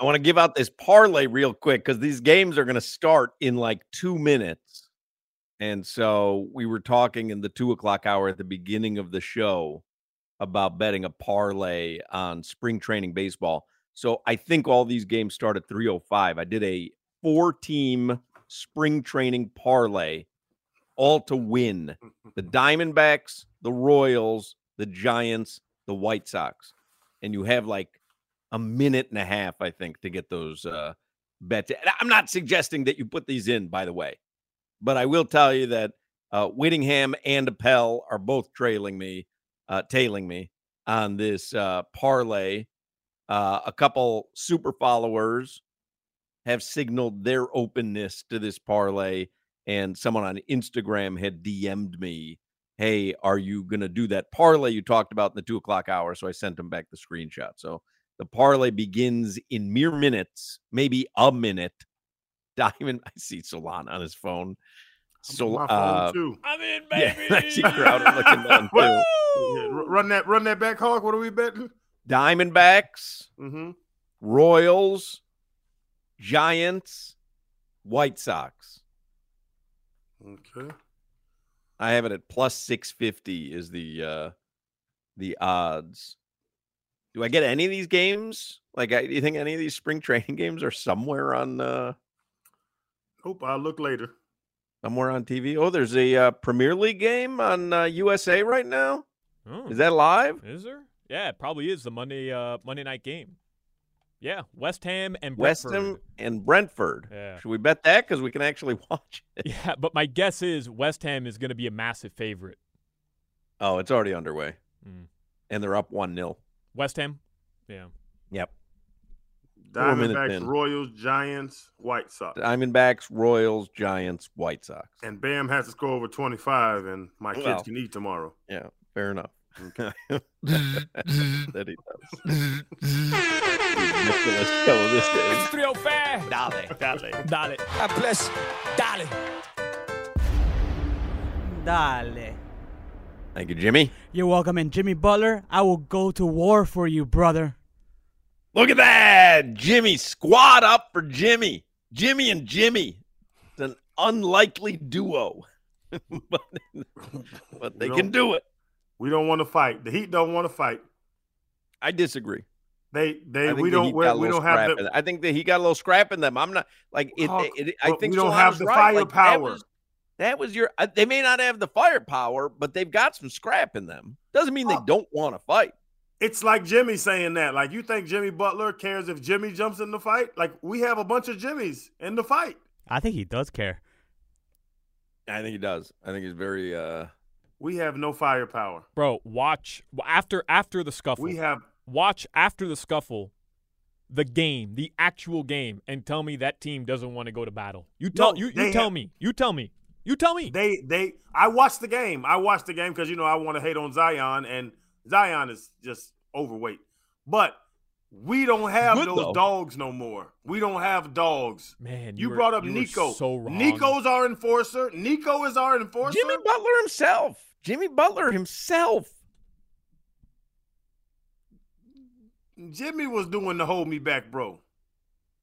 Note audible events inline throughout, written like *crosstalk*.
I want to give out this parlay real quick because these games are going to start in like two minutes. And so we were talking in the two o'clock hour at the beginning of the show about betting a parlay on spring training baseball. So I think all these games start at 305. I did a four team spring training parlay, all to win mm-hmm. the Diamondbacks, the Royals, the Giants, the White Sox. And you have like a minute and a half, I think, to get those uh, bets. I'm not suggesting that you put these in, by the way, but I will tell you that uh, Whittingham and Appel are both trailing me, uh, tailing me on this uh, parlay. Uh, a couple super followers have signaled their openness to this parlay, and someone on Instagram had DM'd me, "Hey, are you going to do that parlay you talked about in the two o'clock hour?" So I sent them back the screenshot. So the parlay begins in mere minutes, maybe a minute. *laughs* Diamond, I see Solana on his phone. So, uh, too. I'm in, *laughs* baby. Yeah, I see Crowder looking down *laughs* too. Yeah, run that, run that back, Hawk. What are we betting? Diamondbacks, mm-hmm. Royals, Giants, White Sox. Okay. I have it at plus six fifty. Is the uh the odds? Do I get any of these games? Like, do you think any of these spring *laughs* training games are somewhere on? uh Nope, I'll look later. Somewhere on TV. Oh, there's a uh, Premier League game on uh, USA right now. Oh. Is that live? Is there? Yeah, it probably is the Monday uh Monday night game. Yeah, West Ham and West Ham and Brentford. Yeah. Should we bet that because we can actually *laughs* watch it? Yeah, but my guess is West Ham is going to be a massive favorite. Oh, it's already underway, Mm. and they're up one 0 West Ham. Yeah. Yep. Four minutes Diamondbacks. Royals, Giants, White Sox. Diamondbacks, Royals, Giants, White Sox. And Bam has to score over 25, and my kids Well. can eat tomorrow. Yeah, fair enough. *laughs* *laughs* that he does. Nicholas Kelly this day. Trio fair. Dale, dale. Dale. Bless. Dale. Dale. Thank you, Jimmy. You're welcome. And Jimmy Butler, I will go to war for you, brother. Look at that. Jimmy squad up for Jimmy. Jimmy and Jimmy. It's an unlikely duo. *laughs* but, but they can don't- it. We don't want to fight. The Heat don't want to fight. I disagree. They they we the don't we, we don't have the. I think that he got a little scrap in them. I'm not like it. Hawk, it, I think we don't Solana's have the right. Firepower. was- That was your. uh, They may not have the firepower, but they've got some scrap in them. Doesn't mean they don't want to fight. It's like Jimmy saying that. Like you think Jimmy Butler cares if Jimmy jumps in the fight? Like we have a bunch of Jimmys in the fight. I think he does care. I think he does. I think he's very. uh We have no firepower. Bro, watch after after the scuffle. We have watch after the scuffle the game, the actual game, and tell me that team doesn't want to go to battle. You tell No, you, you tell have- me. You tell me. You tell me. they they I watched the game. I watched the game because you know I want to hate on Zion and Zion is just overweight. But We don't have Good, those though. dogs no more. We don't have dogs. Man, You, were- brought up you Nico. So wrong. Nico's our enforcer. Nico is our enforcer. Jimmy Butler himself. Jimmy Butler himself. Jimmy was doing the hold me back, bro.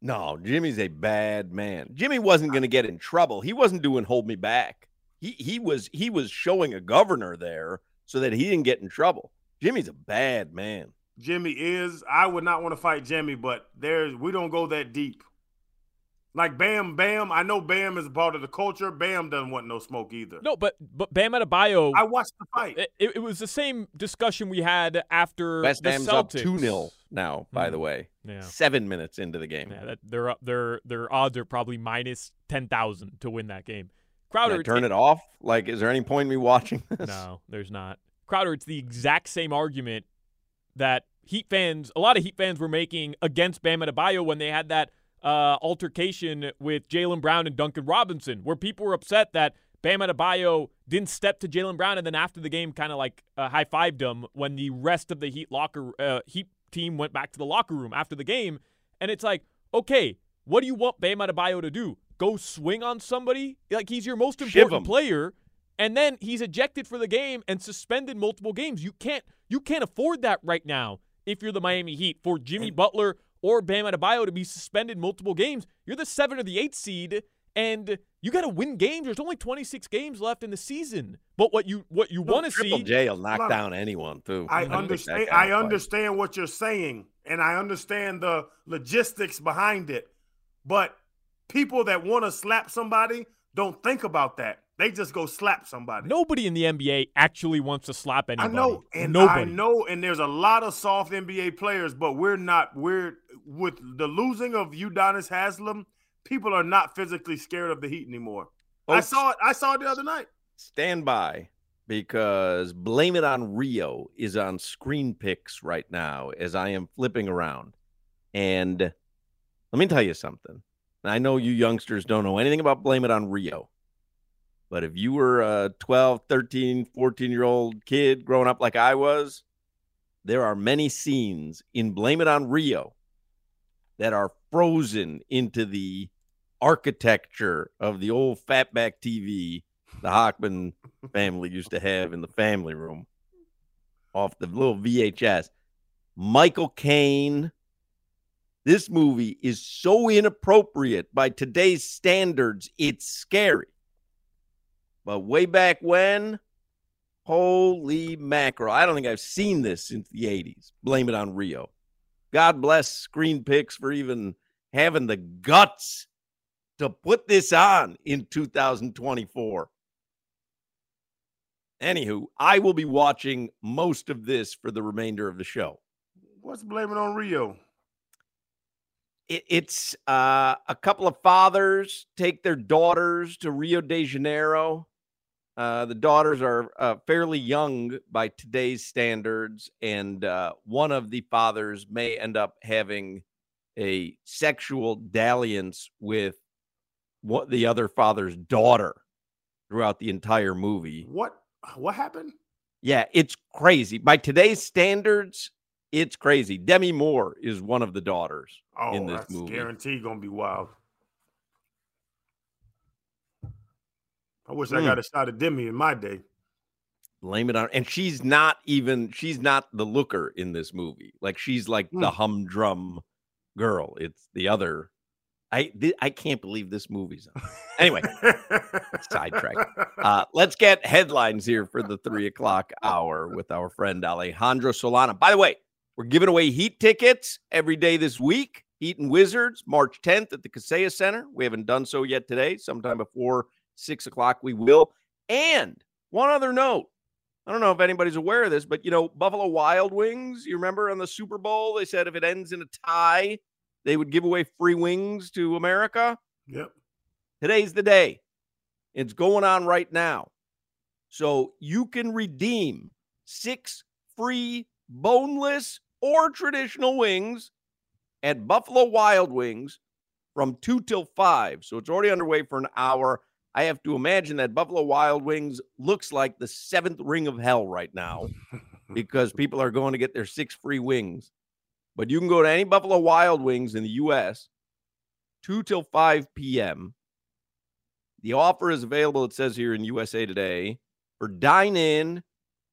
No, Jimmy's a bad man. Jimmy wasn't going to get in trouble. He wasn't doing hold me back. He he was he was showing a governor there so that he didn't get in trouble. Jimmy's a bad man. Jimmy is. I would not want to fight Jimmy, but there's we don't go that deep. Like Bam, Bam. I know Bam is a part of the culture. Bam doesn't want no smoke either. No, but but Bam Adebayo. I watched the fight. it, it was the same discussion we had after West the Ham's up Celtics. 2 0 now, by Hmm. the way. Yeah. Seven minutes into the game. Yeah, that their their their odds are probably minus ten thousand to win that game. Crowder, turn it off? Like, is there any point in me watching *laughs* this? No, there's not. Crowder, it's the exact same argument that Heat fans, a lot of Heat fans were making against Bam Adebayo when they had that uh, altercation with Jaylen Brown and Duncan Robinson, where people were upset that Bam Adebayo didn't step to Jaylen Brown and then after the game kind of like uh, high fived him when the rest of the Heat locker uh, Heat team went back to the locker room after the game, and it's like, okay, what do you want Bam Adebayo to do? Go swing on somebody? Like he's your most important player and then he's ejected for the game and suspended multiple games. You can't you can't afford that right now if you're the Miami Heat for Jimmy Butler or Bam Adebayo to be suspended multiple games. You're the seven or the eight seed, and you got to win games. There's only 26 games left in the season. But what you what you No, want to see Triple see? J will knock Look, down anyone, too. I don't think understand. I fight. understand what you're saying, and I understand the logistics behind it. But people that want to slap somebody don't think about that. They just go slap somebody. Nobody in the NBA actually wants to slap anybody. I know, and Nobody. I know, and there's a lot of soft NBA players, but we're not. We're with the losing of Udonis Haslem. People are not physically scared of the Heat anymore. I saw it. I saw it the other night. Stand by because Blame It on Rio is on ScreenPix right now as I am flipping around. And let me tell you something. I know you youngsters don't know anything about Blame It on Rio. But if you were a 12, 13, 14 year old kid growing up like I was, there are many scenes in Blame It on Rio that are frozen into the architecture of the old fatback TV the Hockman family used to have in the family room off the little VHS. Michael Caine. This movie is so inappropriate by today's standards, it's scary. But way back when, holy mackerel. I don't think I've seen this since the 80s. Blame it on Rio. God bless ScreenPix for even having the guts to put this on in 2024. Anywho, I will be watching most of this for the remainder of the show. What's blaming on Rio? It, it's uh, a couple of fathers take their daughters to Rio de Janeiro. Uh, the daughters are uh, fairly young by today's standards, and uh, one of the fathers may end up having a sexual dalliance with what the other father's daughter throughout the entire movie. What? What happened? Yeah, it's crazy. By today's standards, it's crazy. Demi Moore is one of the daughters Oh, in this that's movie. guaranteed gonna be wild. I wish I Hmm. got a shot of Demi in my day. Blame it on and she's not even she's not the looker in this movie. Like she's like the humdrum girl. It's the other. I thi- I can't believe this movie's on. Anyway, *laughs* sidetrack. Uh, let's get headlines here for the three o'clock hour with our friend Alejandro Solana. By the way, we're giving away Heat tickets every day this week. Heat and Wizards, March 10th at the Kaseya Center. We haven't done so yet today. Sometime before six o'clock, we will. And one other note. I don't know if anybody's aware of this, but you know, Buffalo Wild Wings, you remember on the Super Bowl, they said if it ends in a tie, they would give away free wings to America. Yep. Today's the day. It's going on right now. So you can redeem six free boneless or traditional wings at Buffalo Wild Wings from 2 till 5. So it's already underway for an hour. I have to imagine that Buffalo Wild Wings looks like the seventh ring of hell right now *laughs* because people are going to get their six free wings. but you can go to any Buffalo Wild Wings in the U.S. 2 till 5 p.m. The offer is available, it says here in USA Today, for dine in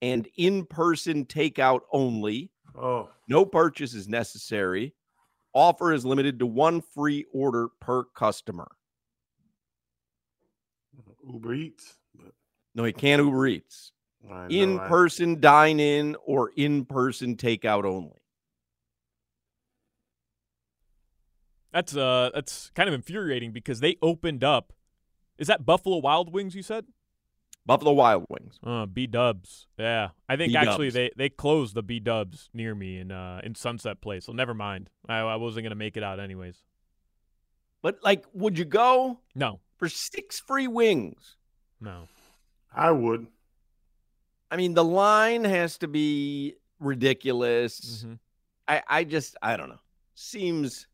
and in person takeout only. Oh, No purchase is necessary. Offer is limited to one free order per customer. Uber Eats. But No, he can't Uber Eats. I know In I- person dine in or in person takeout only. That's uh that's kind of infuriating because they opened up. Is that Buffalo Wild Wings? You said. Buffalo Wild Wings. Uh, B Dubs. Yeah, I think B-dubs. actually they they closed the B Dubs near me in uh in Sunset Place. So never mind. I, I wasn't gonna make it out anyways. But like, would you go No, for six free wings? no. I would. I mean, the line has to be ridiculous. Mhm. I, I just, I don't know. Seems.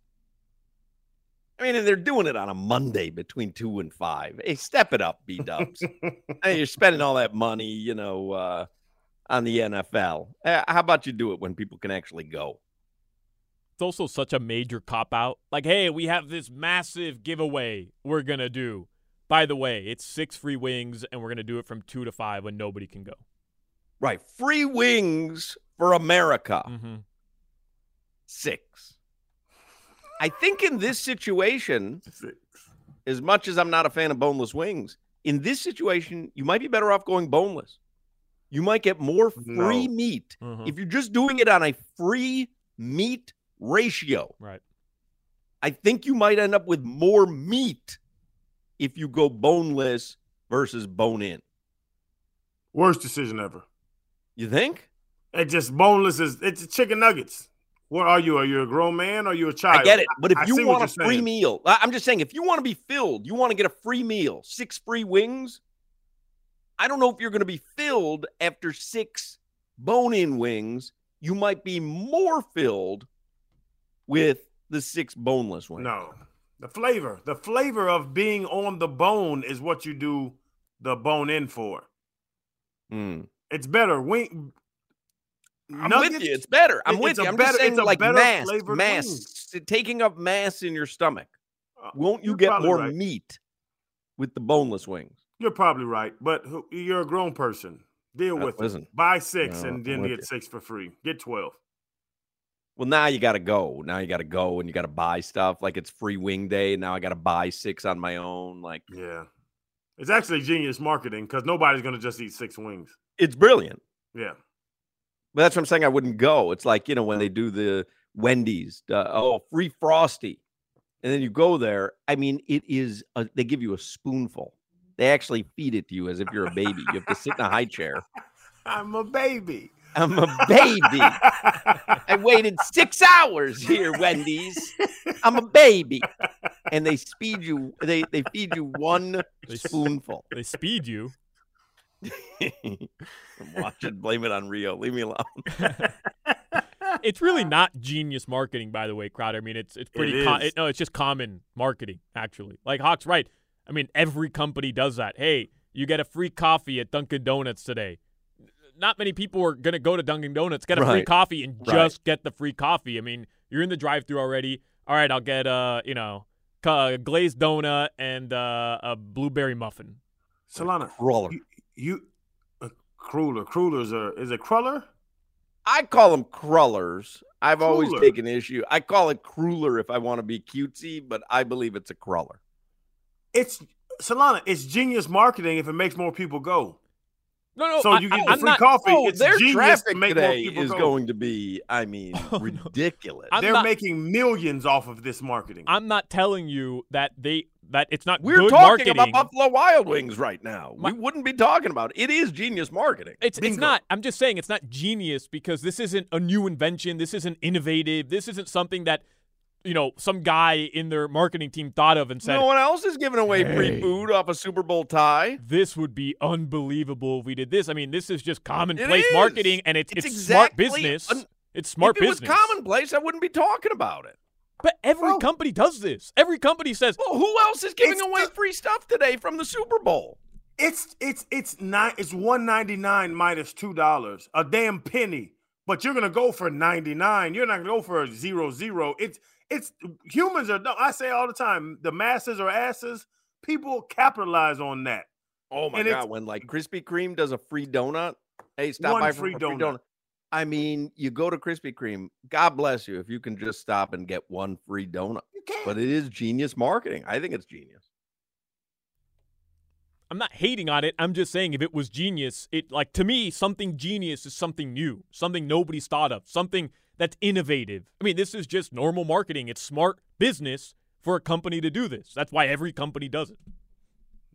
I mean, and they're doing it on a Monday between two and five. Hey, step it up, B Dubs. *laughs* hey, you're spending all that money, you know, uh, on the NFL. Eh, how about you do it when people can actually go? It's also such a major cop out. Like, hey, we have this massive giveaway we're gonna do. By the way, it's six free wings, and we're gonna do it from two to five when nobody can go. Right. Free wings for America. Mm-hmm. Six. I think in this situation, Six. as much as I'm not a fan of boneless wings, in this situation, you might be better off going boneless. You might get more free No. meat Mhm. if you're just doing it on a free meat ratio. Right. I think you might end up with more meat if you go boneless versus bone in. Worst decision ever. You think? It just boneless is it's chicken nuggets. What are you? Are you a grown man or are you a child? I get it. But if I you see want a free saying. meal, I'm just saying, if you want to be filled, you want to get a free meal, six free wings. I don't know if you're going to be filled after six bone in wings. You might be more filled with the six boneless wings. No. The flavor. The flavor of being on the bone is what you do the bone in for. Hmm. It's better. Wing I'm nuggets, with you. It's better. I'm it- with you. I'm better- just saying, it's a like better mass, mass, taking up mass in your stomach. Uh, Won't you you're get more right. meat with the boneless wings? You're probably right, but you're a grown person. Deal Uh, with it. Buy six No, and then get you. six for free. Get twelve. Well, now you got to go. Now you got to go and you got to buy stuff. Like it's free wing day. And now I got to buy six on my own. Like Yeah. It's actually genius marketing because nobody's gonna just eat six wings. it's brilliant. Yeah. But that's what I'm saying. I wouldn't go. It's like, you know, when they do the Wendy's, uh, oh, free Frosty. And then you go there. I mean, it is, a, they give you a spoonful. They actually feed it to you as if you're a baby. You have to sit in a high chair. *laughs* I'm a baby. I'm a baby. I waited six hours here, Wendy's. I'm a baby. And they speed you, they, they feed you one They spoonful. They speed you. *laughs* Watch it, Blame It on Rio. Leave me alone. *laughs* It's really not genius marketing, by the way, Crowder. I mean, it's it's pretty. It co- is. it, no, it's just common marketing, actually. Like Hawk's right. I mean, every company does that. Hey, you get a free coffee at Dunkin' Donuts today. Not many people are gonna go to Dunkin' Donuts, get a free coffee, and Right. just get the free coffee. I mean, you're in the drive-through already. All right, I'll get uh, you know, ca- glazed donut and uh, a blueberry muffin. Solana, crawler. you, you uh, Kruller. Kruller's a is it Kruller? I call them crullers. I've always taken issue. I call it cruller if I want to be cutesy, but I believe it's a cruller. It's Solana. It's genius marketing if it makes more people go. No, no. So I, you get I, the I'm free not, coffee. Oh, it's their genius to make today people is go. going to be, I mean, *laughs* Oh, ridiculous. I'm They're not- making millions off of this marketing. I'm not telling you that they that it's not We're good talking marketing. about Buffalo Wild Wings right now. My- we wouldn't be talking about it. It is genius marketing. It's it's not. I'm just saying it's not genius because this isn't a new invention. This isn't innovative. This isn't something that you know some guy in their marketing team thought of and said. no one else is giving away Hey. free food off a Super Bowl tie. This would be unbelievable if we did this. I mean, this is just commonplace is. marketing, and it's It's it's, smart business. un- it's smart business. if it was commonplace, I wouldn't be talking about it. but every Well- company does this. Every company says, Well, who else is giving away the- free stuff today from the Super Bowl? It's it's it's nine. It's one ninety nine minus two dollars. A damn penny. but you're gonna go for 99. You're not gonna go for a zero zero. It's it's humans are. no, I say all the time, the masses are asses. People capitalize on that. Oh my And god! When like Krispy Kreme does a free donut, hey, stop One by for free a free donut. donut. I mean, you go to Krispy Kreme. God bless you if you can just stop and get one free donut. But it is genius marketing. I think it's genius. I'm not hating on it. I'm just saying if it was genius, it like to me something genius is something new, something nobody's thought of, something that's innovative. I mean, this is just normal marketing. It's smart business for a company to do this. That's why every company does it.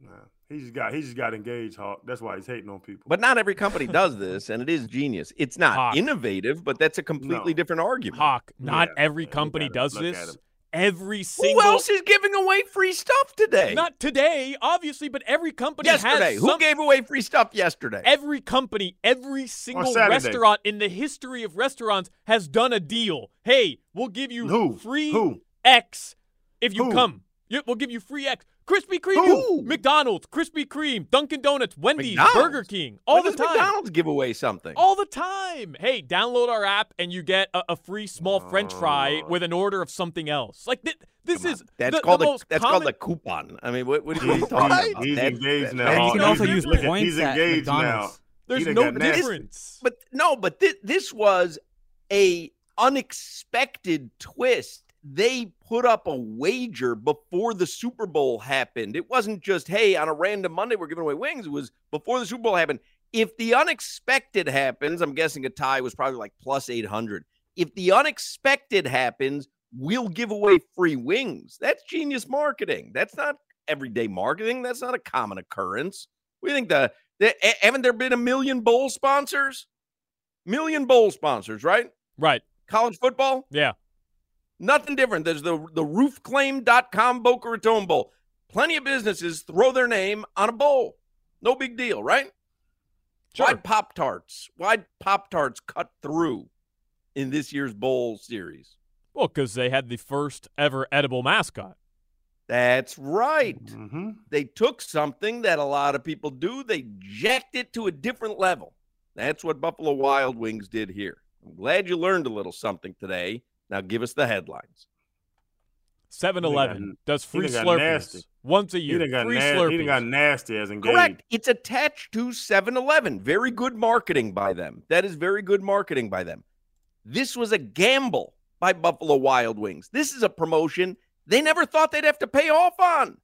Nah, he just got he just got engaged, Hawk. That's why he's hating on people. But not every company does this, and it is genius. It's not Hawk. innovative, but that's a completely No. different argument. Hawk, not Yeah, every yeah, company does look at this. Him. Every Who single else is giving away free stuff today? Not today, obviously, but every company yesterday. has Who some- gave away free stuff yesterday? Every company, every single restaurant in the history of restaurants has done a deal. Hey, we'll give you Who? free Who? X if you Who? come. Yeah, we'll give you free X. Krispy Kreme, Who? McDonald's, Krispy Kreme, Dunkin' Donuts, Wendy's, McDonald's? Burger King, all When the does time. McDonald's give away something? All the time. Hey, download our app and you get a, a free small French fry Oh. with an order of something else. Like thi- this Come on. is that's the, called the a, most that's common, called a coupon. I mean, what, what, are you talking about? he's That- engaged that- now. that's And you can also use look at- points he's at engaged now. McDonald's. There's He done no got nasty. difference. But no, but thi- this was a unexpected twist. They put up a wager before the Super Bowl happened. It wasn't just, hey, on a random Monday we're giving away wings. It was before the Super Bowl happened. If the unexpected happens, I'm guessing a tie was probably like plus 800. If the unexpected happens, we'll give away free wings. That's genius marketing. That's not everyday marketing. That's not a common occurrence. We think the, the haven't there been a million bowl sponsors? Million bowl sponsors, right? Right. College football, Yeah. Nothing different. There's the the roofclaim.com Boca Raton Bowl. Plenty of businesses throw their name on a bowl. No big deal, right? Sure. Why'd Pop Tarts? Why'd Pop Tarts cut through in this year's bowl series? Well, because they had the first ever edible mascot. That's right. Mm-hmm. They took something that a lot of people do, they jacked it to a different level. That's what Buffalo Wild Wings did here. I'm glad you learned a little something today. Now give us the headlines. 7 Eleven does free done Slurpees once a He year. done got free na- he Slurpees. done got nasty as engaged. Correct. It's attached to 7 Eleven. Very good marketing by them. That is very good marketing by them. This was a gamble by Buffalo Wild Wings. This is a promotion they never thought they'd have to pay off on.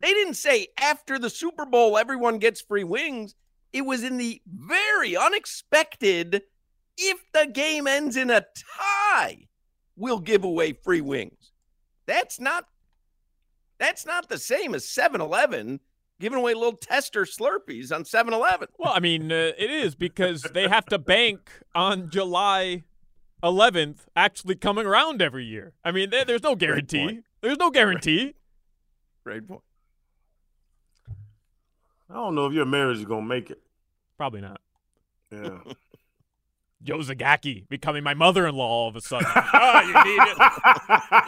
They didn't say after the Super Bowl, everyone gets free wings. It was in the very unexpected, if the game ends in a tie, we'll give away free wings. That's not that's not the same as 7-Eleven giving away little tester Slurpees on 7-Eleven. Well, I mean, uh, it is because they have to bank on July 11th actually coming around every year. I mean, there, there's no guarantee. There's no guarantee. Great point. I don't know if your marriage is gonna make it. Probably not. Yeah. *laughs* Joe Zagacki becoming my mother-in-law all of a sudden. oh, you need it.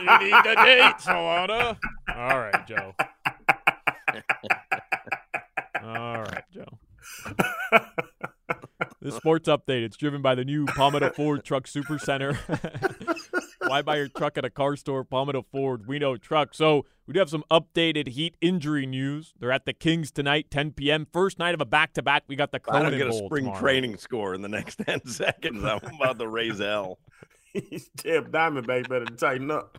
You need the date, Solana. All right, Joe. *laughs* All right, Joe. *laughs* This sports update. It's driven by the new Palmetto Ford Truck Super Center. *laughs* Why buy your truck at a car store? Palmetto Ford. We know truck. So we do have some updated Heat injury news. They're at the Kings tonight, 10 p.m. First night of a back-to-back. We got the I Cronin don't get a spring tomorrow. training score in the next *laughs* 10 seconds. I'm about to raise L. *laughs* He's damn Diamondback better tighten up.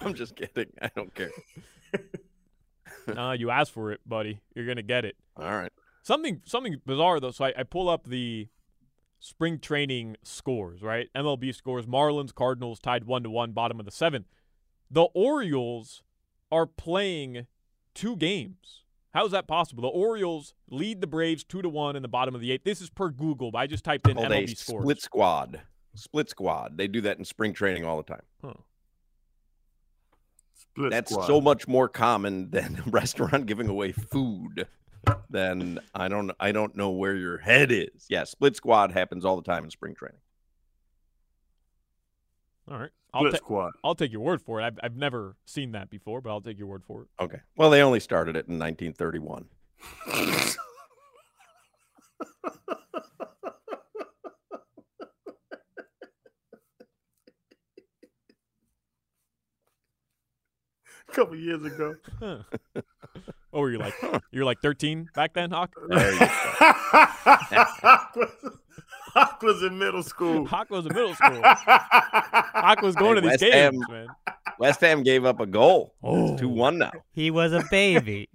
I'm just kidding. I don't care. Uh, you asked for it, buddy. You're gonna get it. All right. Something something bizarre though. So I, I pull up the spring training scores, right? MLB scores. Marlins, Cardinals tied one to one, bottom of the seventh. The Orioles are playing two games. How is that possible? The Orioles lead the Braves two to one in the bottom of the eighth. This is per Google, but I just typed in Called a MLB scores. split squad. Split squad. They do that in spring training all the time. Huh. Split That's squad. so much more common than a *laughs* restaurant giving away food then I don't I don't know where your head is. Yeah, split squad happens all the time in spring training. All right. I'll split ta- squad. I'll take your word for it. I've, I've never seen that before, but I'll take your word for it. Okay. Well, they only started it in 1931. A *laughs* couple years ago. *laughs* What were you like? *laughs* You were like 13 back then, Hawk? *laughs* There. Hawk, was, Hawk was in middle school. Hawk was in middle school. Hawk was going Hey, to these West games, Ham- man. West Ham gave up a goal. Oh. Two one now. *laughs* He was a baby.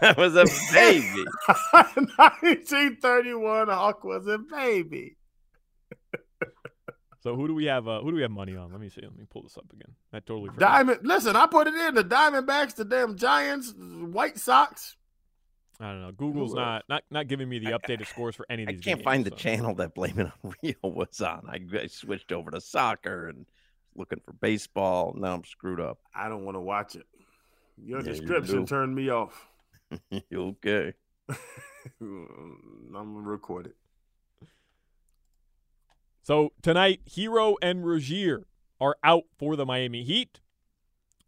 That was a baby. 1931, Hawk was a baby. So who do we have? Uh, who do we have money on? Let me see. Let me pull this up again. I totally forgot. Diamond. Listen, I put it in the Diamondbacks, the damn Giants, White Sox. I don't know. Google's not not not giving me the updated scores for any of these. I can't games, find the so. channel that Blame It on *laughs* Rio was on. I, I switched over to soccer and looking for baseball. Now I'm screwed up. I don't want to watch it. Your Yeah, description do. turned me off. *laughs* okay. *laughs* I'm gonna record it. So tonight, Herro and Rozier are out for the Miami Heat.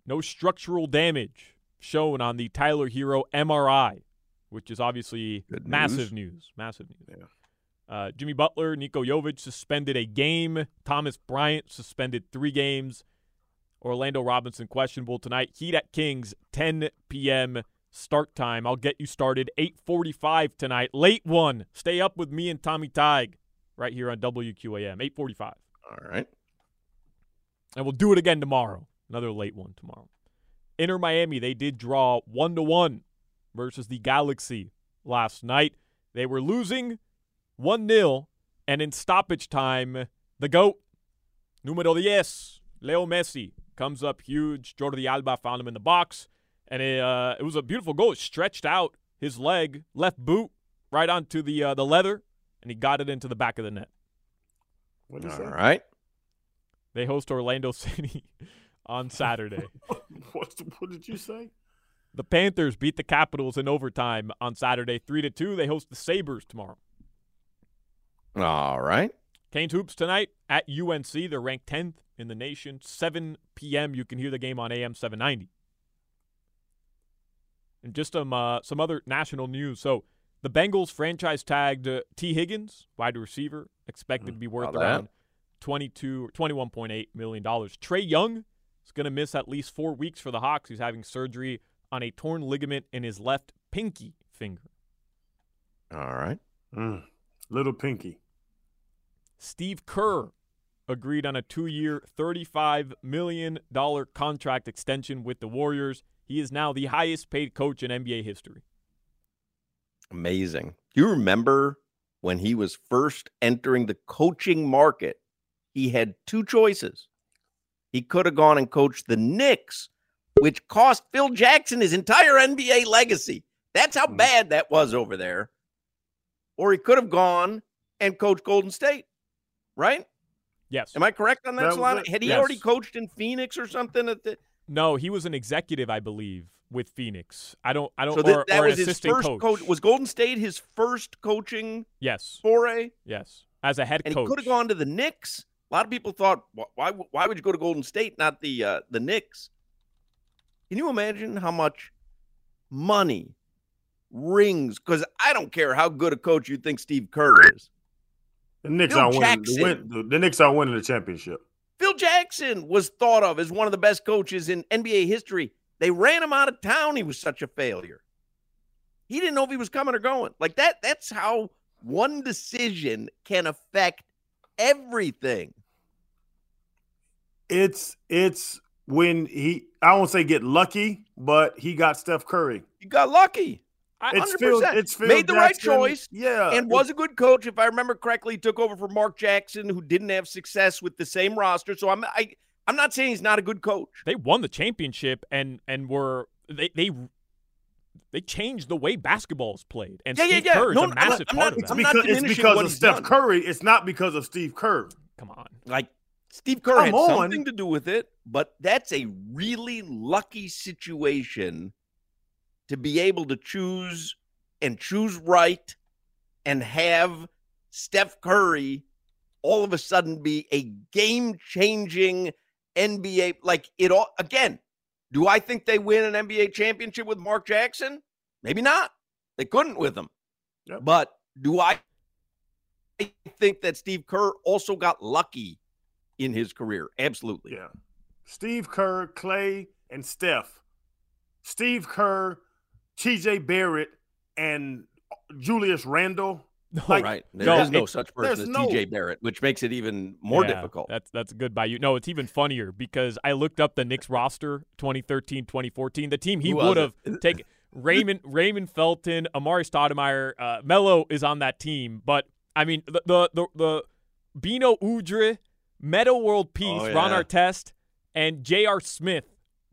No structural damage shown on the Tyler Herro MRI, which is obviously Good massive news. Massive news. Uh, Jimmy Butler, Niko Jovic suspended a game. Thomas Bryant suspended three games. Orlando Robinson questionable tonight. Heat at Kings, 10 p.m. start time. I'll get you started 8:45 tonight. Late one. Stay up with me and Tommy Tig right here on WQAM 8:45. All right. And we'll do it again tomorrow. Another late one tomorrow. Inter Miami, they did draw one to one versus the Galaxy last night. They were losing 1 0, and in stoppage time, the GOAT, numero 10, Leo Messi, comes up huge. Jordi Alba found him in the box, and it, uh, it was a beautiful goal. It stretched out his leg, left boot, right onto the uh, the leather, and he got it into the back of the net. What you All say? right. They host Orlando *laughs* City on Saturday. *laughs* What's the, what did you say? The Panthers beat the Capitals in overtime on Saturday, three to two. They host the Sabres tomorrow. All right. Canes hoops tonight at UNC. They're ranked 10th in the nation. 7 p.m. You can hear the game on AM 790. And just some uh, some other national news. So the Bengals franchise tagged uh, Tee Higgins, wide receiver, expected to be worth about around 22 21.8 million dollars. Trae Young is going to miss at least 4 weeks for the Hawks. He's having surgery on a torn ligament in his left pinky finger. All right. Mm, little Pinky. Steve Kerr agreed on a two year, $35 million contract extension with the Warriors. He is now the highest paid coach in NBA history. Amazing. Do you remember when he was first entering the coaching market? He had two choices. He could have gone and coached the Knicks, which cost Phil Jackson his entire NBA legacy. That's how Mhm. bad that was over there. Or he could have gone and coached Golden State, right? Yes. Am I correct on that, That Solana? Had he Yes. already coached in Phoenix or something? At the, No, he was an executive, I believe, with Phoenix. I don't, I don't, so or, that, that or an was his first coach. coach. Was Golden State his first coaching yes, foray? yes, as a head and coach. he could have gone to the Knicks. A lot of people thought, why why would you go to Golden State, not the uh, the Knicks? Can you imagine how much money, rings? Because I don't care how good a coach you think Steve Kerr is. The Knicks Phil are winning. The, win, the, the Knicks are winning the championship. Phil Jackson was thought of as one of the best coaches in NBA history. They ran him out of town. He was such a failure. He didn't know if he was coming or going. Like that. That's how one decision can affect everything. It's it's when he I won't say get lucky, but he got Steph Curry. He got lucky. I, It's 100%. Phil, it's Phil Made the right choice Yeah, and was a good coach. If I remember correctly, took over for Mark Jackson, who didn't have success with the same roster. So I'm I, I'm not saying he's not a good coach. they won the championship and and were they they they changed the way basketball is played. And Yeah, yeah, Steve yeah. Kerr is No, a I'm massive not- I'm part not- of It's that. I'm not because, it's because of Steph done. Curry. It's not because of Steve Kerr. Come on. Like Steve Kerr Come had on. something to do with it, but that's a really lucky situation to be able to choose and choose right and have Steph Curry all of a sudden be a game changing NBA. Like it all again. Do I think they win an NBA championship with Mark Jackson? Maybe not. They couldn't with him. Yep. But do I think that Steve Kerr also got lucky in his career? Absolutely. Yeah. Steve Kerr, Clay, and Steph, Steve Kerr, TJ Barrett, and Julius Randle. Like, right. There no, is no such person as no, TJ Barrett, which makes it even more yeah, difficult. That's that's good by you. No, it's even funnier because I looked up the Knicks roster 2013, 2014. The team he would have taken Raymond Raymond Felton, Amar'e Stoudemire, uh, Melo is on that team. But I mean the the the, the Beno Udrih, Metta World Peace, oh, yeah. Ron Artest, and J.R. Smith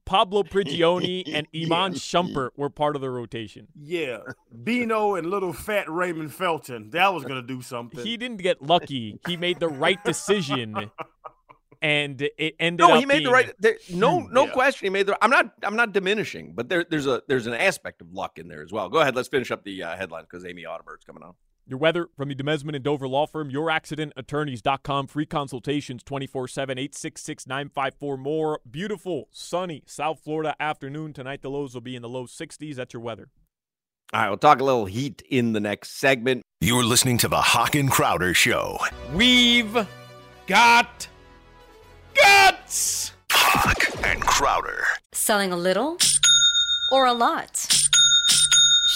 Pablo Prigioni *laughs* and Iman yeah. Shumpert were part of the rotation. Yeah. Beno and little fat Raymond Felton. That was going to do something. He didn't get lucky. He made the right decision. And it ended no, up he made being, the right. There, no, no yeah. question. He made the. I'm not. I'm not diminishing, but there, there's a there's an aspect of luck in there as well. Go ahead. Let's finish up the uh, headline because Amy Audibert coming on. Your weather from the DeMesman and Dover Law Firm, youraccidentattorneys.com. Free consultations 24 7, 866 954 more. Beautiful, sunny South Florida afternoon. Tonight, the lows will be in the low 60s. That's your weather. All right, we'll talk a little heat in the next segment. You're listening to the Hawk and Crowder Show. We've got guts. Hawk and Crowder. Selling a little or a lot?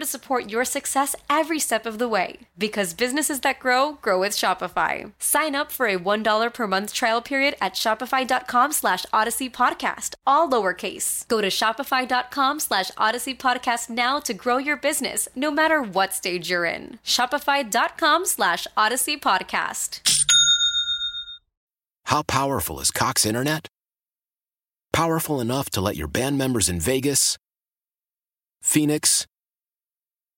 to support your success every step of the way. Because businesses that grow, grow with Shopify. Sign up for a $1 per month trial period at shopify.com slash odyssey podcast, all lowercase. Go to shopify.com slash odyssey podcast now to grow your business, no matter what stage you're in. Shopify.com slash odyssey podcast. How powerful is Cox Internet? Powerful enough to let your band members in Vegas, Phoenix,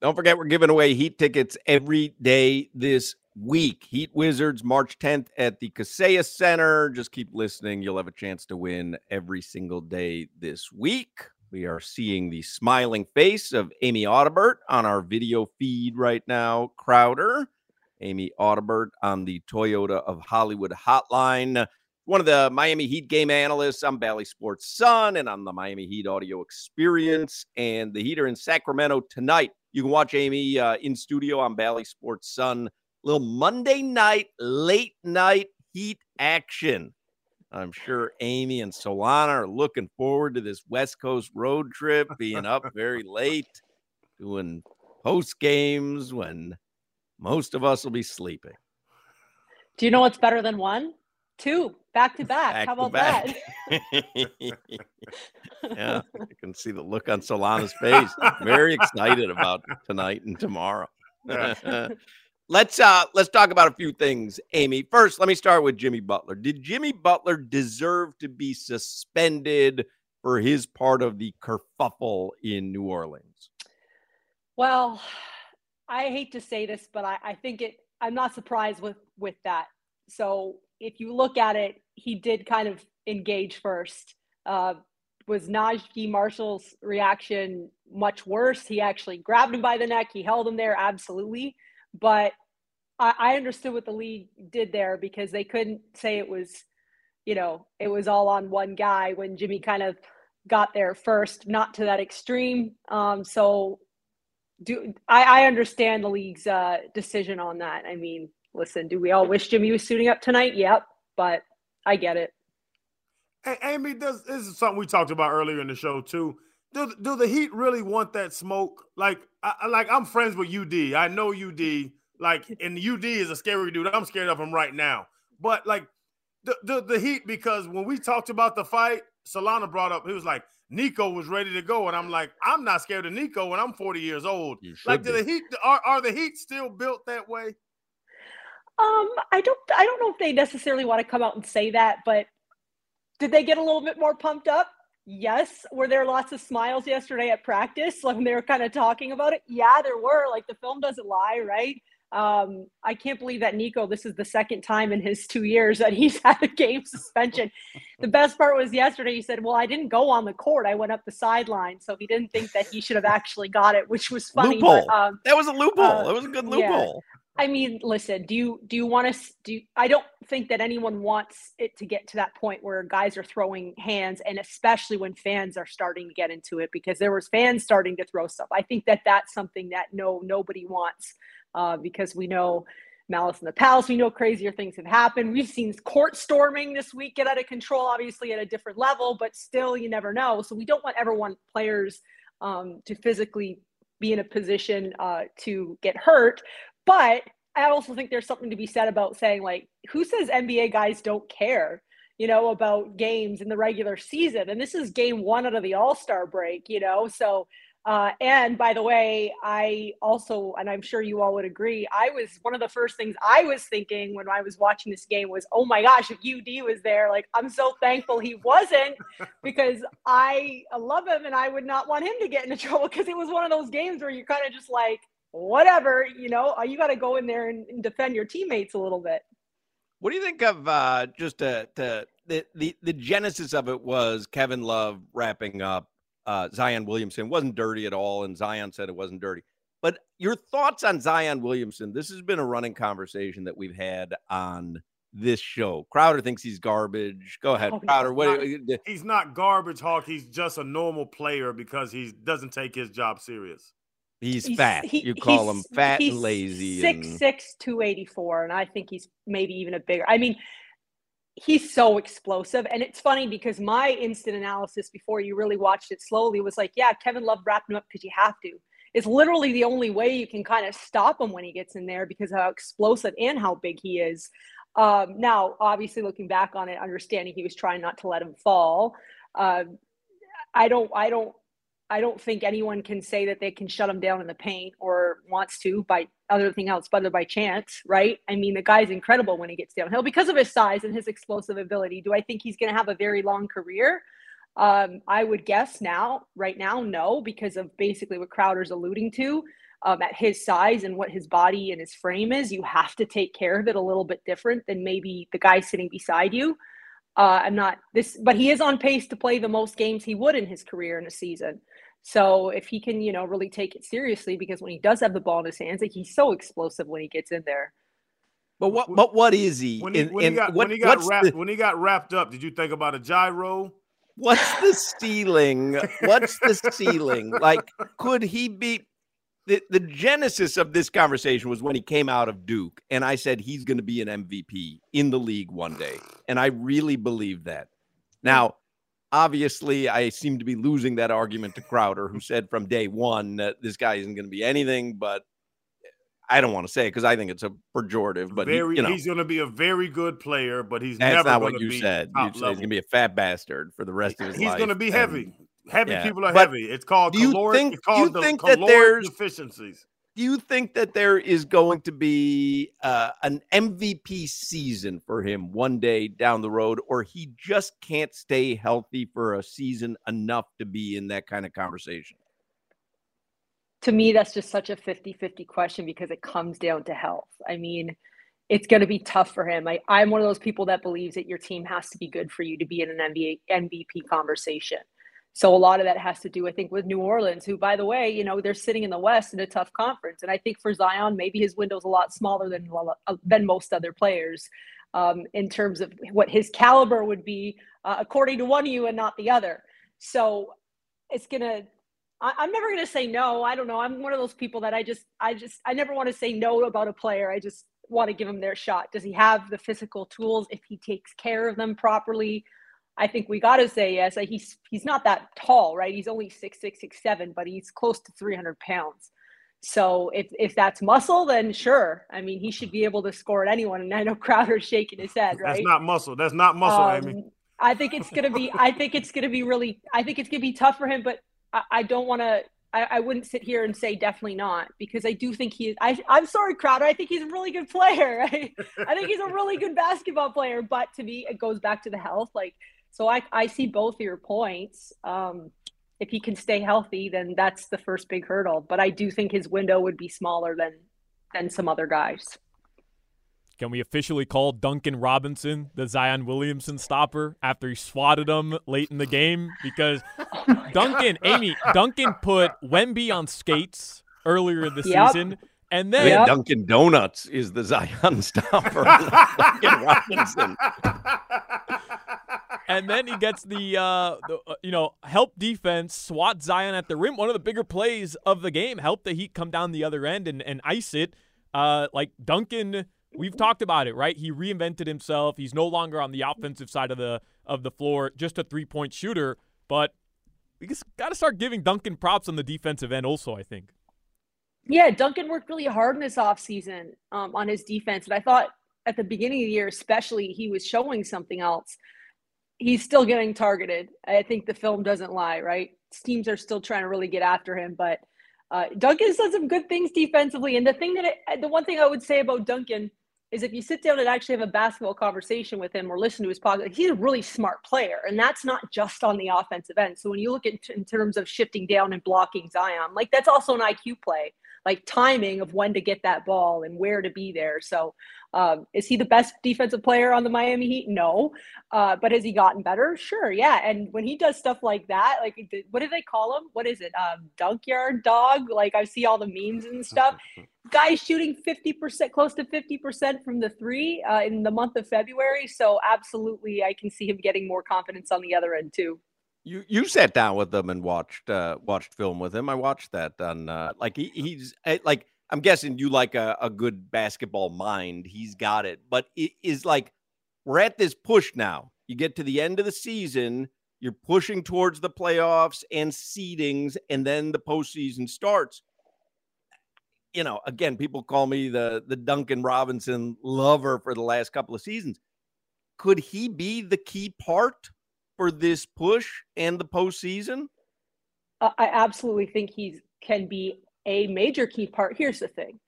Don't forget, we're giving away Heat tickets every day this week. Heat Wizards, March 10th at the Kaseya Center. Just keep listening. You'll have a chance to win every single day this week. We are seeing the smiling face of Amy Audibert on our video feed right now. Crowder, Amy Audibert on the Toyota of Hollywood hotline. One of the Miami Heat game analysts. I'm Bally Sports Sun and on the Miami Heat audio experience. And the Heat are in Sacramento tonight you can watch Amy uh, in studio on Bally Sports Sun. Little Monday night, late night heat action. I'm sure Amy and Solana are looking forward to this West Coast road trip, being up very *laughs* late, doing post games when most of us will be sleeping. Do you know what's better than one? Two back to back. How about back. that? *laughs* yeah, you can see the look on Solana's *laughs* face. Very excited about tonight and tomorrow. *laughs* let's uh let's talk about a few things, Amy. First, let me start with Jimmy Butler. Did Jimmy Butler deserve to be suspended for his part of the kerfuffle in New Orleans? Well, I hate to say this, but I, I think it I'm not surprised with with that. So if you look at it, he did kind of engage first. Uh, was Naji Marshall's reaction much worse? He actually grabbed him by the neck. He held him there, absolutely. But I, I understood what the league did there because they couldn't say it was, you know, it was all on one guy when Jimmy kind of got there first, not to that extreme. Um, so do I, I understand the league's uh, decision on that. I mean, listen, do we all wish Jimmy was suiting up tonight? Yep, but I get it. Hey, Amy, does this is something we talked about earlier in the show too. Do, do the Heat really want that smoke? Like, I, like I'm friends with UD. I know UD. Like, and UD is a scary dude. I'm scared of him right now. But like, the, the, the Heat because when we talked about the fight, Solana brought up. He was like, Nico was ready to go, and I'm like, I'm not scared of Nico when I'm 40 years old. Like, do the Heat are, are the Heat still built that way? Um, I don't I don't know if they necessarily want to come out and say that, but did they get a little bit more pumped up? Yes. Were there lots of smiles yesterday at practice when they were kind of talking about it? Yeah, there were. Like the film doesn't lie, right? Um, I can't believe that Nico, this is the second time in his two years that he's *laughs* had a game suspension. the best part was yesterday, he said, Well, I didn't go on the court. I went up the sideline. So he didn't think that he should have actually got it, which was funny. Loophole. But, um, that was a loophole. uh, that was a good loophole. I mean, listen, do you do you want to do you, I don't think that anyone wants it to get to that point where guys are throwing hands and especially when fans are starting to get into it because there was fans starting to throw stuff. I think that that's something that no nobody wants uh, because we know Malice in the Palace, we know crazier things have happened. We've seen court storming this week get out of control, obviously at a different level, but still you never know. So we don't want ever want players um, to physically be in a position uh, to get hurt. But I also think there's something to be said about saying, like, who says NBA guys don't care, you know, about games in the regular season? And this is game one out of the All Star break, you know? So, uh, and by the way, I also, and I'm sure you all would agree, I was one of the first things I was thinking when I was watching this game was, oh my gosh, if UD was there, like, I'm so thankful he wasn't *laughs* because I love him and I would not want him to get into trouble because it was one of those games where you're kind of just like, whatever, you know, uh, you got to go in there and, and, defend your teammates a little bit. What do you think of uh, just uh, to, the, the the genesis of it was Kevin Love wrapping up uh, Zion Williamson wasn't dirty at all, and Zion said it wasn't dirty. But your thoughts on Zion Williamson? This has been a running conversation that we've had on this show. Crowder thinks he's garbage. Go ahead, Oh, Crowder. What? not, he's not garbage, Hawk. He's just a normal player because he doesn't take his job serious. He's, He's- fat. he- you call him fat and lazy. Six and- six two eighty four, and I think he's maybe even a bigger. I mean, he's so explosive, and it's funny because my instant analysis before you really watched it slowly was like, yeah, Kevin Love wrapped him up because you have to. It's literally the only way you can kind of stop him when he gets in there because of how explosive and how big he is. Um, now, obviously, looking back on it, understanding he was trying not to let him fall. Uh, I don't, I don't I don't think anyone can say that they can shut him down in the paint or wants to by other thing else, but by chance, right? I mean, the guy's incredible when he gets downhill because of his size and his explosive ability. Do I think he's going to have a very long career? Um, I would guess now, right now, no, because of basically what Crowder's alluding to. Um, at his size and what his body and his frame is, you have to take care of it a little bit different than maybe the guy sitting beside you. Uh, I'm not this, but he is on pace to play the most games he would in his career in a season. So if he can, you know, really take it seriously, because when he does have the ball in his hands, like he's so explosive when he gets in there. But what? But what is he? When he, And- when he got what- when he got wrapped the- when he got wrapped up, did you think about a gyro? What's the ceiling? What's the ceiling? *laughs* Like, could he be? The, the genesis of this conversation was when he came out of Duke, and I said he's going to be an MVP in the league one day, and I really believe that. Now, obviously, I seem to be losing that argument to Crowder, who said from day one that this guy isn't going to be anything, but eh, I don't want to say it because I think it's a pejorative. But he- you know, he's going to be a very good player, but he's that's never not what you said. You said he's going to be a fat bastard for the rest of his He's life. He's going to be and- heavy. Heavy yeah. people are But heavy. It's called do you caloric. think- it's do you called the think that there's- deficiencies. Do you think that there is going to be uh, an MVP season for him one day down the road, or he just can't stay healthy for a season enough to be in that kind of conversation? to me, that's just such a 50 50 question because it comes down to health. I mean, it's going to be tough for him. I, I'm one of those people that believes that your team has to be good for you to be in an NBA MVP conversation. So a lot of that has to do, I think, with New Orleans, who, by the way, you know, they're sitting in the West in a tough conference, and I think for Zion, maybe his window's a lot smaller than uh, than most other players um, in terms of what his caliber would be, uh, according to one of you and not the other. So it's gonna I, am never to say no. I don't know. I'm one of those people that I just, I just, I never want to say no about a player. I just want to give him their shot. Does he have the physical tools? If he takes care of them properly, I think we got to say yes. He's he's not that tall, right? He's only six six six seven, but he's close to 300 pounds. So if if that's muscle, then sure. I mean, he should be able to score at anyone. And I know *laughs* Crowder's shaking his head, right? That's not muscle. That's not muscle, um, Amy. I think it's gonna be. I think it's gonna be really. I think it's gonna be tough for him. But I, I don't want to. I, I, wouldn't sit here and say definitely not because I do think he is. I, I'm sorry, Crowder. I think he's a really good *laughs* player. I, I think he's a really good basketball player. But to me, it goes back to the health. Like, so I, I see both of your points. Um, if he can stay healthy, then that's the first big hurdle. But I do think his window would be smaller than than some other guys. Can we officially call Duncan Robinson the Zion Williamson stopper after he swatted him late in the game? Because *laughs* oh Duncan, God. Amy, Duncan put Wemby on skates earlier in the yep. season. And then yep. Dunkin' Donuts is the Zion *laughs* stopper. Duncan Robinson. *laughs* and then he gets the, uh, the uh, you know help defense, swat Zion at the rim. One of the bigger plays of the game. Help the Heat come down the other end and, and ice it. Uh, like Duncan We've talked about it, right? He reinvented himself. He's no longer on the offensive side of the of the floor, just a three point shooter. But we just got to start giving Duncan props on the defensive end, also. I think. Yeah, Duncan worked really hard in this offseason um, on his defense, and I thought at the beginning of the year, especially, he was showing something else. He's still getting targeted. I think the film doesn't lie, right? Teams are still trying to really get after him, but uh, Duncan's done some good things defensively. And the thing that it, the one thing I would say about Duncan is if you sit down and actually have a basketball conversation with him or listen to his podcast, he's a really smart player. And that's not just on the offensive end. So when you look at in terms of shifting down and blocking Zion, like that's also an IQ play like timing of when to get that ball and where to be there. So, um, is he the best defensive player on the Miami Heat? No, uh, but has he gotten better? Sure, yeah. And when he does stuff like that, like what do they call him? What is it? Um, dunkyard dog? Like I see all the memes and stuff. *laughs* Guys shooting fifty percent, close to fifty percent from the three uh, in the month of February. So absolutely, I can see him getting more confidence on the other end too. You you sat down with them and watched uh watched film with him. I watched that on uh like he, he's eh, like I'm guessing you like a, a good basketball mind. He's got it. But it is like we're at this push now. You get to the end of the season, you're pushing towards the playoffs and seedings, and then the postseason starts. You know, again, people call me the the Duncan Robinson lover for the last couple of seasons. Could he be the key part for this push and the postseason? I absolutely think he can be a major key part. Here's the thing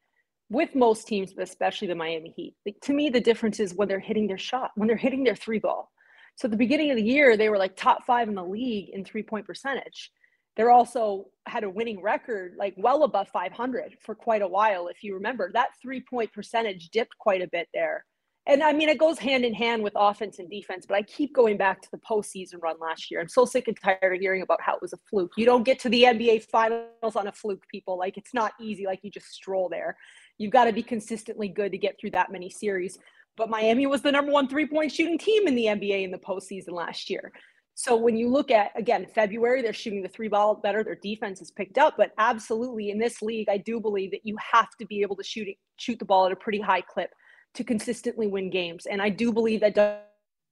with most teams, but especially the Miami Heat, to me, the difference is when they're hitting their shot, when they're hitting their three ball. So at the beginning of the year, they were like top five in the league in three point percentage. They're also had a winning record, like well above 500 for quite a while. If you remember, that three point percentage dipped quite a bit there and I mean, it goes hand in hand with offense and defense, but I keep going back to the postseason run last year. I'm so sick and tired of hearing about how it was a fluke. You don't get to the NBA finals on a fluke, people. Like, it's not easy, like, you just stroll there. You've got to be consistently good to get through that many series. But Miami was the number one three point shooting team in the NBA in the postseason last year. So when you look at again February, they're shooting the three ball better. Their defense is picked up, but absolutely in this league, I do believe that you have to be able to shoot shoot the ball at a pretty high clip to consistently win games. And I do believe that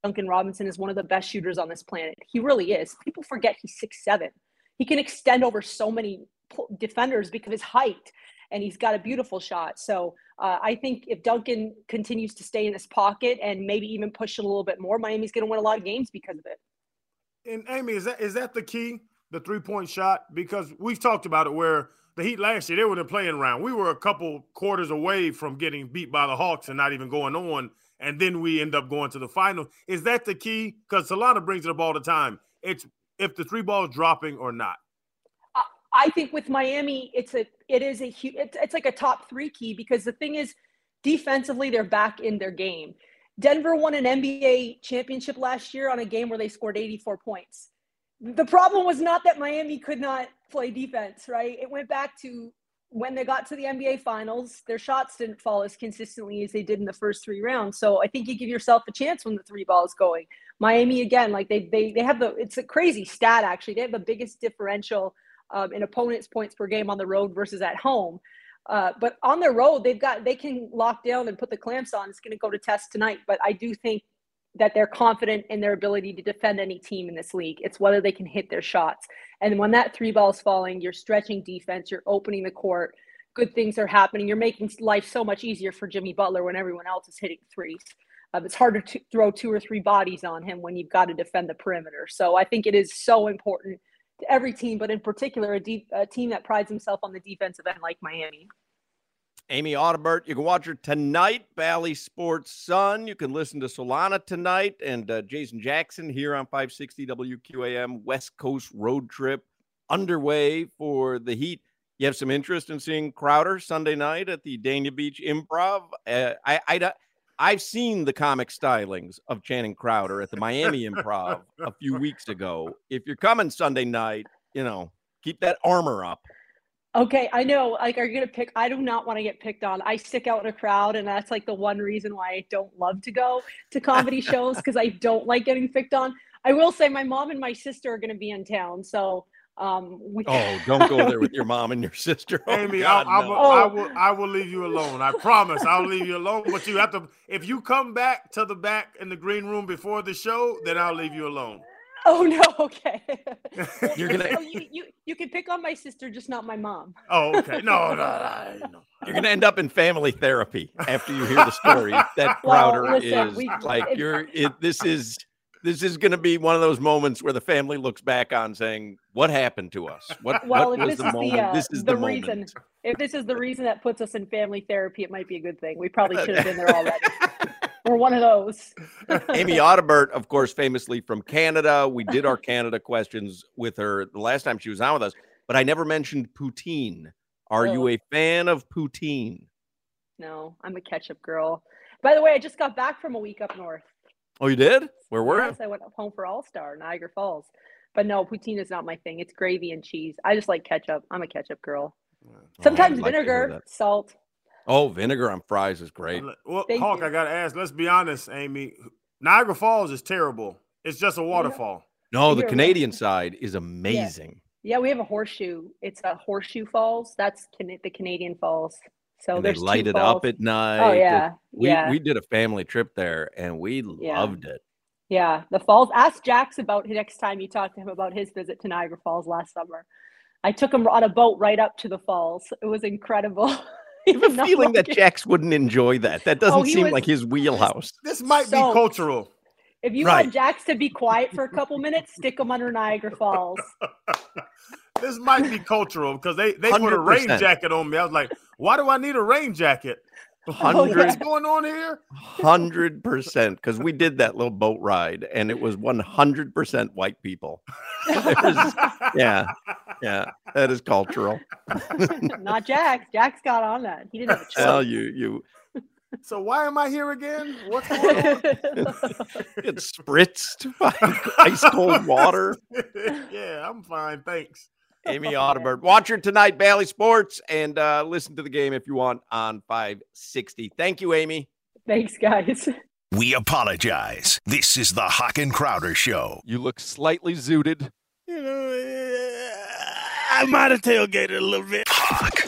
Duncan Robinson is one of the best shooters on this planet. He really is. People forget he's six seven. He can extend over so many defenders because of his height, and he's got a beautiful shot. So uh, I think if Duncan continues to stay in his pocket and maybe even push it a little bit more, Miami's going to win a lot of games because of it. And Amy, is that is that the key? The three point shot because we've talked about it where the Heat last year, they were the play-in round. We were a couple quarters away from getting beat by the Hawks and not even going on. And then we end up going to the final. Is that the key? Because Solana brings it up all the time. It's if the three ball is dropping or not. I think with Miami, it's a it is a huge it's, it's like a top three key because the thing is, defensively they're back in their game. Denver won an NBA championship last year on a game where they scored 84 points. The problem was not that Miami could not play defense, right? It went back to when they got to the NBA finals, their shots didn't fall as consistently as they did in the first three rounds. So I think you give yourself a chance when the three ball is going. Miami again, like they they they have the it's a crazy stat actually. They have the biggest differential um, in opponents' points per game on the road versus at home. Uh, but on the road, they've got they can lock down and put the clamps on. It's going to go to test tonight. But I do think that they're confident in their ability to defend any team in this league. It's whether they can hit their shots. And when that three ball is falling, you're stretching defense, you're opening the court, good things are happening. You're making life so much easier for Jimmy Butler when everyone else is hitting threes. Um, it's harder to throw two or three bodies on him when you've got to defend the perimeter. So I think it is so important to every team, but in particular, a, deep, a team that prides himself on the defensive end like Miami. Amy Audibert, you can watch her tonight, Bally Sports Sun. You can listen to Solana tonight and uh, Jason Jackson here on 560 WQAM. West Coast road trip underway for the Heat. You have some interest in seeing Crowder Sunday night at the Dania Beach Improv. Uh, I, I, I've seen the comic stylings of Channing Crowder at the Miami Improv a few weeks ago. If you're coming Sunday night, you know, keep that armor up. Okay, I know. Like, are you gonna pick? I do not want to get picked on. I stick out in a crowd, and that's like the one reason why I don't love to go to comedy *laughs* shows because I don't like getting picked on. I will say my mom and my sister are gonna be in town, so um, we... oh, don't go there with your mom and your sister, *laughs* oh, Amy. God, I, I, no. will, I, will, I will leave you alone. I promise, I'll leave you alone. But you have to. If you come back to the back in the green room before the show, then I'll leave you alone. Oh no, okay. well, *laughs* You're gonna so you, you you can pick on my sister, just not my mom. *laughs* Oh, okay. No, no, no. no. You're gonna end up in family therapy after you hear the story. That Crowder well, listen, is we, like you're. It, this is this is going to be one of those moments where the family looks back on saying, "What happened to us? What, well, what was the moment? The, uh, this is the, the reason. moment." If this is the reason that puts us in family therapy, it might be a good thing. We probably *laughs* should have been there already. *laughs* We're one of those. *laughs* Amy *laughs* Audibert, of course, famously from Canada. We did our Canada questions with her the last time she was on with us, but I never mentioned poutine. Are oh. you a fan of poutine? No, I'm a ketchup girl. By the way, I just got back from a week up north. Oh, you did? Where were yes, you? I went home for All Star, Niagara Falls. But no, poutine is not my thing. It's gravy and cheese. I just like ketchup. I'm a ketchup girl. Oh, Sometimes oh, like vinegar, salt. Oh, vinegar on fries is great. Well, Thank Hawk, you. I gotta ask. Let's be honest, Amy. Niagara Falls is terrible. It's just a waterfall. No, the Canadian side is amazing. Yeah. yeah. we have a horseshoe. It's a horseshoe falls. That's the Canadian Falls. So and they light it falls. up at oh, night. Oh yeah, we yeah. we did a family trip there and we Yeah. loved it. Yeah, the falls. Ask Jax about next time you talk to him about his visit to Niagara Falls last summer. I took him on a boat right up to the falls. It was incredible. *laughs* I have a *laughs* feeling that Jax wouldn't enjoy that. That oh, doesn't Oh, seem was- like his wheelhouse. This might be cultural. If you Right. want Jax to be quiet for a couple minutes, stick him under Niagara Falls. *laughs* This might be cultural because they, they put a rain jacket on me. I was like, why do I need a rain jacket? Oh, What's Hundred going on here? hundred percent because we did that little boat ride and it was one hundred percent white people. There's- yeah, yeah, that is cultural. *laughs* Not Jack. Jack's got on that. He didn't have a Tell you, you So why am I here again? What's going on? *laughs* get spritzed by ice cold water. *laughs* yeah, I'm fine. Thanks. Amy Audibert. Watch her tonight, Bally Sports, and uh, listen to the game if you want on 560. Thank you, Amy. Thanks, guys. We apologize. This is the Hawk and Crowder Show. You look slightly zooted. You know, I might have tailgated a little bit. Hawk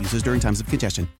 users during times of congestion.